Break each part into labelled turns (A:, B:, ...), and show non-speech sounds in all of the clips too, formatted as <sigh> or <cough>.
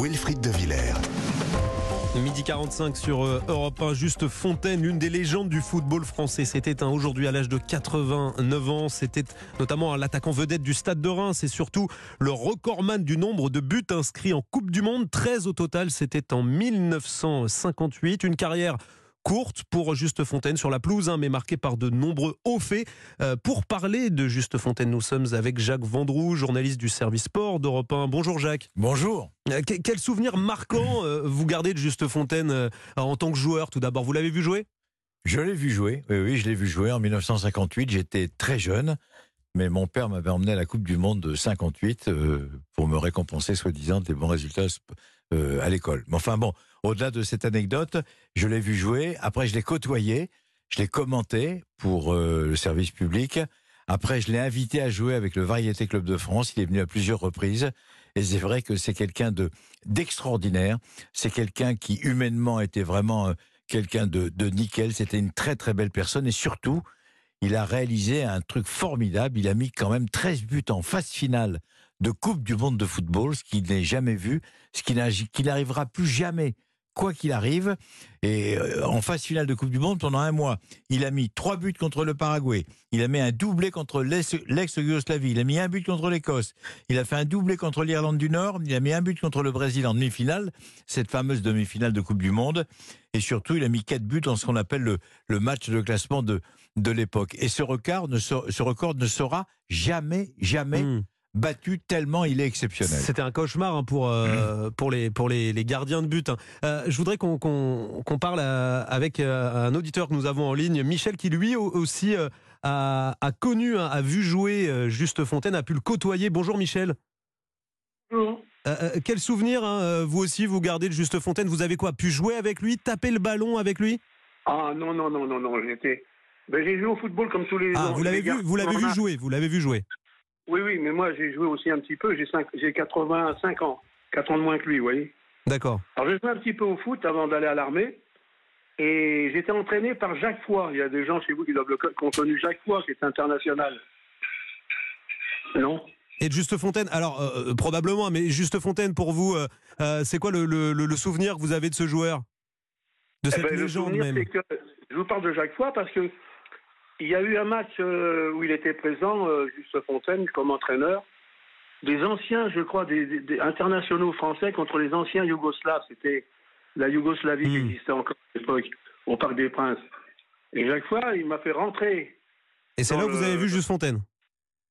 A: Wilfried de Villers.
B: Midi 45 sur euh, Europe 1, Juste Fontaine, une des légendes du football français. C'était un aujourd'hui à l'âge de 89 ans. C'était notamment l'attaquant vedette du Stade de Reims et surtout le recordman du nombre de buts inscrits en Coupe du Monde. 13 au total, c'était en 1958. Une carrière courte pour Juste Fontaine sur la pelouse, hein, mais marquée par de nombreux hauts faits. Euh, pour parler de Juste Fontaine, nous sommes avec Jacques Vendroux, journaliste du service sport d'Europe 1. Bonjour Jacques.
C: Bonjour.
B: Euh, que- quel souvenir marquant euh, vous gardez de Juste Fontaine en tant que joueur tout d'abord? Vous l'avez vu jouer?
C: Je l'ai vu jouer. Oui, oui, je l'ai vu jouer en 1958. J'étais très jeune, mais mon père m'avait emmené à la Coupe du Monde de 58 euh, pour me récompenser, soi-disant, des bons résultats euh, à l'école. Mais enfin bon, au-delà de cette anecdote, je l'ai vu jouer. Après, je l'ai côtoyé. Je l'ai commenté pour euh, le service public. Après, je l'ai invité à jouer avec le Variété Club de France. Il est venu à plusieurs reprises. Et c'est vrai que c'est quelqu'un de d'extraordinaire. C'est quelqu'un qui humainement était vraiment euh, quelqu'un de, de nickel. C'était une très très belle personne et surtout, il a réalisé un truc formidable. Il a mis quand même 13 buts en phase finale de Coupe du Monde de football, ce qu'il n'est jamais vu, ce qui n'a- qui n'arrivera plus jamais, quoi qu'il arrive. Et euh, en phase finale de Coupe du Monde, pendant un mois, il a mis trois buts contre le Paraguay. Il a mis un doublé contre l'ex- l'ex-Yougoslavie. Il a mis un but contre l'Écosse. Il a fait un doublé contre l'Irlande du Nord. Il a mis un but contre le Brésil en demi-finale, cette fameuse demi-finale de Coupe du Monde. Et surtout, il a mis quatre buts dans ce qu'on appelle le, match de classement de, l'époque. Et ce record, ne, sera jamais, jamais
B: Hmm.
C: Battu tellement il est exceptionnel.
B: C'était un cauchemar hein, pour, euh, pour, les, pour les, les gardiens de but. hein. Euh, je voudrais qu'on parle euh, avec euh, un auditeur que nous avons en ligne, Michel, qui lui au- aussi euh, a, a connu, hein, a vu jouer euh, Juste Fontaine, a pu le côtoyer. Bonjour Michel.
D: Bonjour.
B: Quel souvenir, vous aussi, vous gardez de Juste Fontaine? Vous avez quoi Pu jouer avec lui Taper le ballon avec lui?
D: Ah non, non, non, non, non, j'étais. Ben, j'ai joué au football comme tous les
B: Ah, vous l'avez vu, vous l'avez vu jouer, vous l'avez vu jouer.
D: Oui, oui, mais moi j'ai joué aussi un petit peu. J'ai cinq- j'ai 85 ans. 4 ans de moins que lui, vous voyez.
B: D'accord.
D: Alors j'ai joué un petit peu au foot avant d'aller à l'armée. Et j'étais entraîné par Jacques Foy. Il y a des gens chez vous qui doivent le qui ont connu Jacques Foy, qui est international. Non?
B: Et Juste Fontaine, alors euh, euh, probablement, mais Juste Fontaine pour vous, euh, euh, c'est quoi le, le- le- le souvenir que vous avez de ce joueur? De
D: Eh
B: cette
D: ben, le
B: légende
D: souvenir,
B: même?
D: c'est que je vous parle de Jacques Foy parce que il y a eu un match euh, où il était présent, euh, Juste Fontaine, comme entraîneur. Des anciens, je crois, des, des- des internationaux français contre les anciens Yougoslaves. C'était la Yougoslavie qui
B: Hmm.
D: existait encore à l'époque, au Parc des Princes. Et Jacques Foy, il m'a fait rentrer.
B: Et c'est là où vous avez vu Juste Fontaine?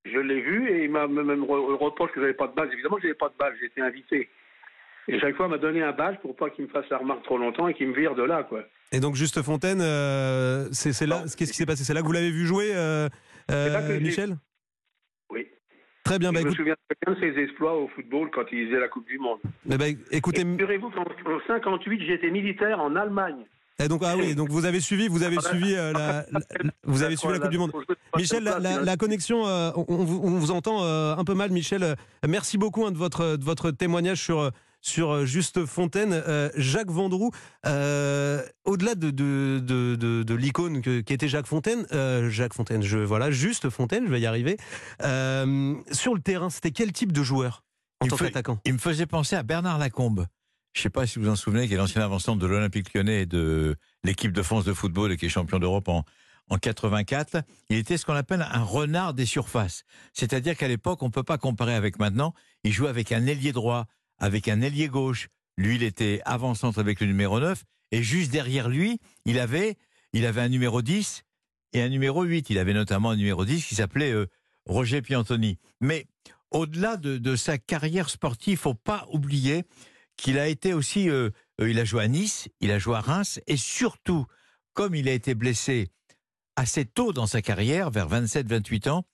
D: Je l'ai vu et il m'a même re- reproché que j'avais pas de badge. Évidemment, j'avais pas de badge, j'étais invité. Et Jacques Foy m'a donné un badge pour pas qu'il me fasse la remarque trop longtemps et qu'il me vire de là, quoi.
B: Et donc Juste Fontaine, euh, c'est là, qu'est-ce qui s'est passé? C'est là que vous l'avez vu jouer, euh, euh, Michel?
D: Oui.
B: Très bien, bah,
D: je me souviens très bien de ses exploits au football quand il faisait la Coupe du Monde.
B: eh ben, écoutez,
D: Figurez-vous qu'en en 58, j'étais militaire en Allemagne.
B: et donc ah oui, donc vous avez suivi, vous avez suivi euh, la, la- vous avez suivi la Coupe du Monde. Michel, la, connexion, euh, on, on vous, vous entend euh, un peu mal, Michel. Merci beaucoup hein, de, votre, de votre témoignage sur, sur euh, Juste Fontaine. Euh, Jacques Vendroux, euh, au-delà de, de, de, de- de l'icône que- qui était Jacques Fontaine, euh, Jacques Fontaine, je, voilà, Juste Fontaine, je vais y arriver. Sur le terrain, c'était quel type de joueur en
C: Il
B: tant qu'attaquant?
C: Il me faisait penser à Bernard Lacombe. Je ne sais pas si vous vous en souvenez, qui est l'ancien avancement de l'Olympique lyonnais et de l'équipe de France de football et qui est champion d'Europe en, en 84. Il était ce qu'on appelle un renard des surfaces. C'est-à-dire qu'à l'époque, on ne peut pas comparer avec maintenant. Il jouait avec un ailier droit, avec un ailier gauche. Lui, il était avant-centre avec le numéro 9. Et juste derrière lui, il avait, il avait un numéro 10 et un numéro 8. Il avait notamment un numéro 10 qui s'appelait euh, Roger Piantoni. Mais au-delà de, sa carrière sportive, faut pas oublier qu'il a été aussi, euh, euh, il a joué à Nice, il a joué à Reims, et surtout, comme il a été blessé assez tôt dans sa carrière, vers 27-28 ans,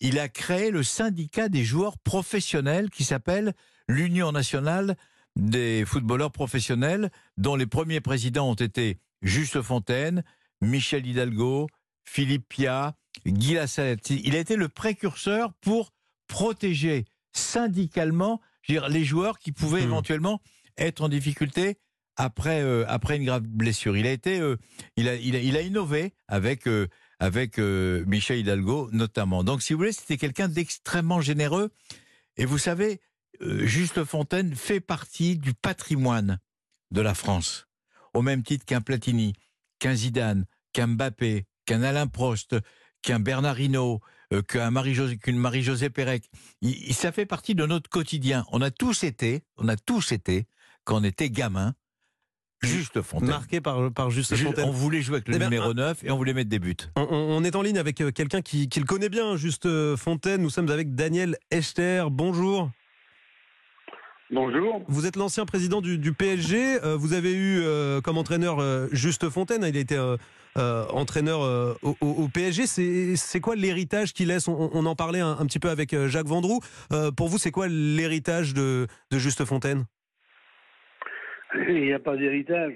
C: il a créé le syndicat des joueurs professionnels qui s'appelle l'Union nationale des footballeurs professionnels, dont les premiers présidents ont été Juste Fontaine, Michel Hidalgo, Philippe Pia, Guy Lassalette. Il a été le précurseur pour protéger syndicalement dire, les joueurs qui pouvaient
B: Hmm.
C: éventuellement être en difficulté après, euh, après une grave blessure. Il a été, euh, il, a, il, a, il a innové avec, euh, avec Michel Hidalgo notamment. Donc, si vous voulez, c'était quelqu'un d'extrêmement généreux. Et vous savez, Juste Fontaine fait partie du patrimoine de la France, au même titre qu'un Platini, qu'un Zidane, qu'un Mbappé, qu'un Alain Prost, qu'un Bernard Hinault, euh, qu'un Marie-José, qu'une Marie-Josée Pérec. Il- ça fait partie de notre quotidien. On a tous été, on a tous été, quand on était gamin, Juste Fontaine.
B: Marqué par, par Juste
C: Ju-
B: Fontaine.
C: On voulait jouer avec le
B: Eh ben,
C: numéro 9 et on voulait mettre des buts.
B: On, est en ligne avec euh, quelqu'un qui, qui le connaît bien, Juste euh, Fontaine. Nous sommes avec Daniel Echter. Bonjour.
E: Bonjour.
B: Vous êtes l'ancien président du, du PSG. euh, vous avez eu euh, comme entraîneur euh, Juste Fontaine. Il a été entraîneur au, PSG. C'est quoi l'héritage qu'il laisse? On, on en parlait un, un petit peu avec Jacques Vendroux. Pour vous, c'est quoi l'héritage de, de Juste Fontaine?
E: Il n'y a pas d'héritage.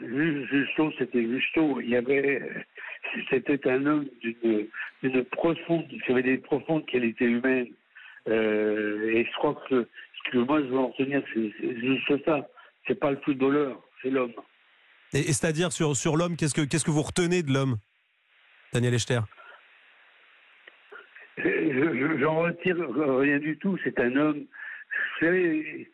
E: Ju- Justo, c'était Justo. Il y avait, c'était un homme d'une, d'une profonde, qui avait des profondes qualités humaines. Euh, et je crois que ce que moi je veux en retenir, c'est, juste ça. C'est pas le footballeur, c'est l'homme.
B: Et, et c'est-à-dire sur, sur l'homme, qu'est-ce que, qu'est-ce que vous retenez de l'homme Daniel Echter?
E: Je- je- J'en retire rien du tout. C'est un homme. Vous savez,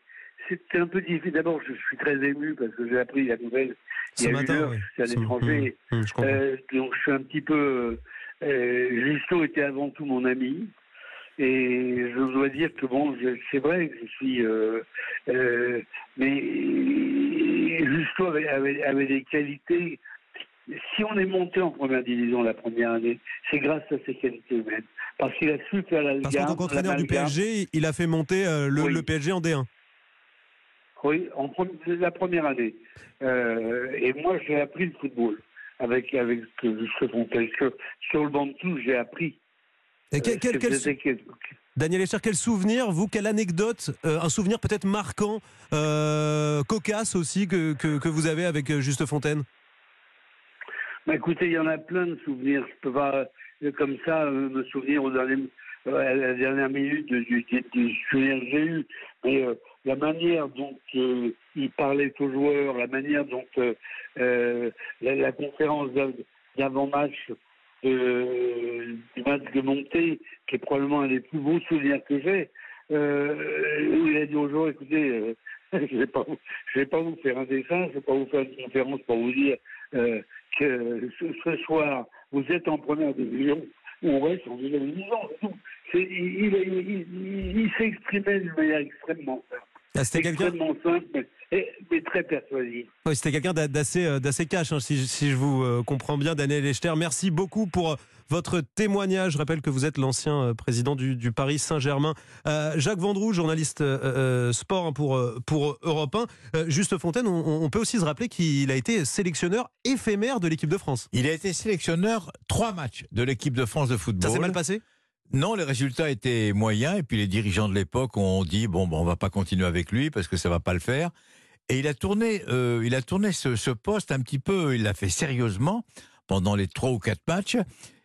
E: c'était un peu difficile. D'abord, je suis très ému parce que j'ai appris la nouvelle il
B: Ce
E: y a
B: matin,
E: une heure.
B: oui.
E: Je suis à l'étranger.
B: Je comprends.
E: Euh, donc je suis un petit peu. Euh, Justo était avant tout mon ami. Et je dois dire que bon, c'est vrai que je suis. euh, euh, mais Justo avait, avait, avait des qualités. Si on est monté en première division la première année, c'est grâce à ses qualités humaines. Parce qu'il a su faire la
B: Parce qu'en tant qu'entraîneur du PSG, il a fait monter euh, le,
E: Oui.
B: le PSG en D1.
E: Oui, en la première année. Euh, et moi, j'ai appris le football avec, avec ce Fontaine. Sur, sur le banc de touche, j'ai appris.
B: Et quel,
E: Euh,
B: quel- quel- Daniel Echer, quel souvenir, vous, quelle anecdote, euh, un souvenir peut-être marquant, euh, cocasse aussi, que, que, que vous avez avec Juste Fontaine?
E: Bah, écoutez, il y en a plein de souvenirs. Je peux pas, euh, comme ça, me souvenir aux derniers, à la dernière minute du, souvenir que j'ai eu. Mais la manière dont il parlait aux joueurs, la manière dont la, la conférence d'av- d'avant-match euh, du match de montée, qui est probablement un des plus beaux souvenirs que j'ai, euh, où il a dit aux joueurs, écoutez, euh, <laughs> je vais pas, vous- je vais pas vous faire un dessin, je vais pas vous faire une conférence pour vous dire euh, que ce, ce soir, vous êtes en première division, ou on reste en deuxième division. Il, il, il, il- exprimé d'une manière extrêmement simple.
B: Ah, quelqu'un
E: simple, et- mais très persuasif.
B: oui, c'était quelqu'un d'a- d'assez euh, d'assez cash, hein, si, si je vous euh, comprends bien, Daniel Echter. Merci beaucoup pour euh, votre témoignage. Je rappelle que vous êtes l'ancien président du, du Paris Saint-Germain. Euh, Jacques Vendroux, journaliste euh, sport hein, pour, pour Europe 1. Euh, Juste Fontaine, on, on peut aussi se rappeler qu'il a été sélectionneur éphémère de l'équipe de France.
C: Il a été sélectionneur trois matchs de l'équipe de France de football.
B: Ça s'est mal passé?
C: Non, les résultats étaient moyens et puis les dirigeants de l'époque ont dit bon, bon on va pas continuer avec lui parce que ça va pas le faire. Et il a tourné, euh, il a tourné ce, ce poste un petit peu, il l'a fait sérieusement pendant les trois ou quatre matchs.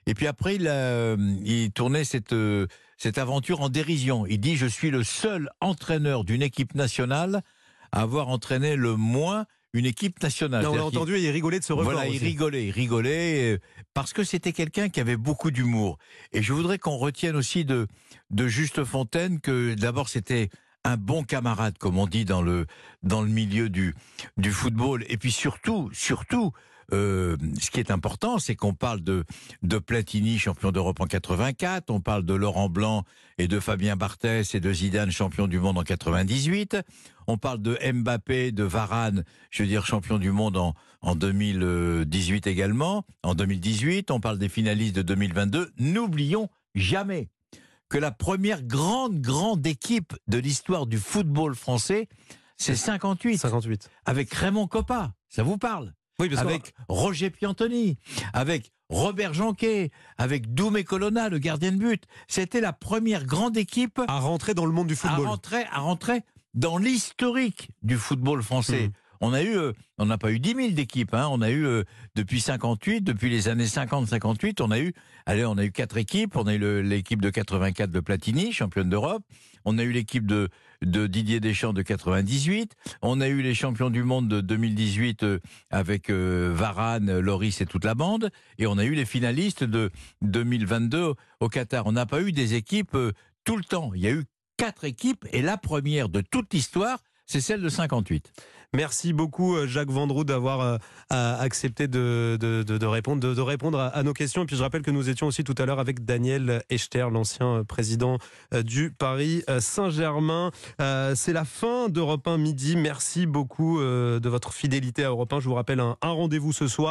C: Et puis après, il a, il tournait cette euh, cette aventure en dérision. Il dit je suis le seul entraîneur d'une équipe nationale à avoir entraîné le moins une équipe nationale.
B: Là, On l'a entendu et il rigolait de ce record.
C: voilà, il rigolait, il rigolait, euh, parce que c'était quelqu'un qui avait beaucoup d'humour. Et je voudrais qu'on retienne aussi de, de Juste Fontaine que d'abord c'était un bon camarade, comme on dit dans le, dans le milieu du, du football. Et puis surtout, surtout, euh, ce qui est important, c'est qu'on parle de, de Platini, champion d'Europe en 84, on parle de Laurent Blanc et de Fabien Barthès et de Zidane, champion du monde en 98. On parle de Mbappé, de Varane, je veux dire champion du monde en, en 2018 également, en 2018. On parle des finalistes de 2022. N'oublions jamais que la première grande, grande équipe de l'histoire du football français, c'est 58,
B: 58.
C: avec Raymond Coppa. Ça vous parle?
B: Oui, parce
C: Avec Roger Piantoni, avec Robert Jonquet, avec Doumé Colonna, le gardien de but. C'était la première grande équipe
B: à rentrer dans le monde du
C: à
B: football.
C: rentrer, à rentrer dans l'historique du football français.
B: Mhm.
C: On a eu, euh, on n'a pas eu 10 000 d'équipes, hein. on a eu euh, depuis 58, depuis les années 50-58, on a eu, allez, on a eu quatre équipes. On a eu l'équipe de 84 de Platini, championne d'Europe. On a eu l'équipe de, de Didier Deschamps de 98. On a eu les champions du monde de 2018 euh, avec Varane, Loris et toute la bande. Et on a eu les finalistes de 2022 au Qatar. On n'a pas eu des équipes tout le temps. Il y a eu quatre équipes et la première de toute l'histoire, c'est celle de 58.
B: Merci beaucoup euh, Jacques Vendroux d'avoir euh, accepté de, répondre, de, répondre à, nos questions. Et puis je rappelle que nous étions aussi tout à l'heure avec Daniel Echter, l'ancien président euh, du Paris Saint-Germain. C'est la fin d'Europe 1 midi. Merci beaucoup de votre fidélité à Europe 1. Je vous rappelle un rendez-vous ce soir.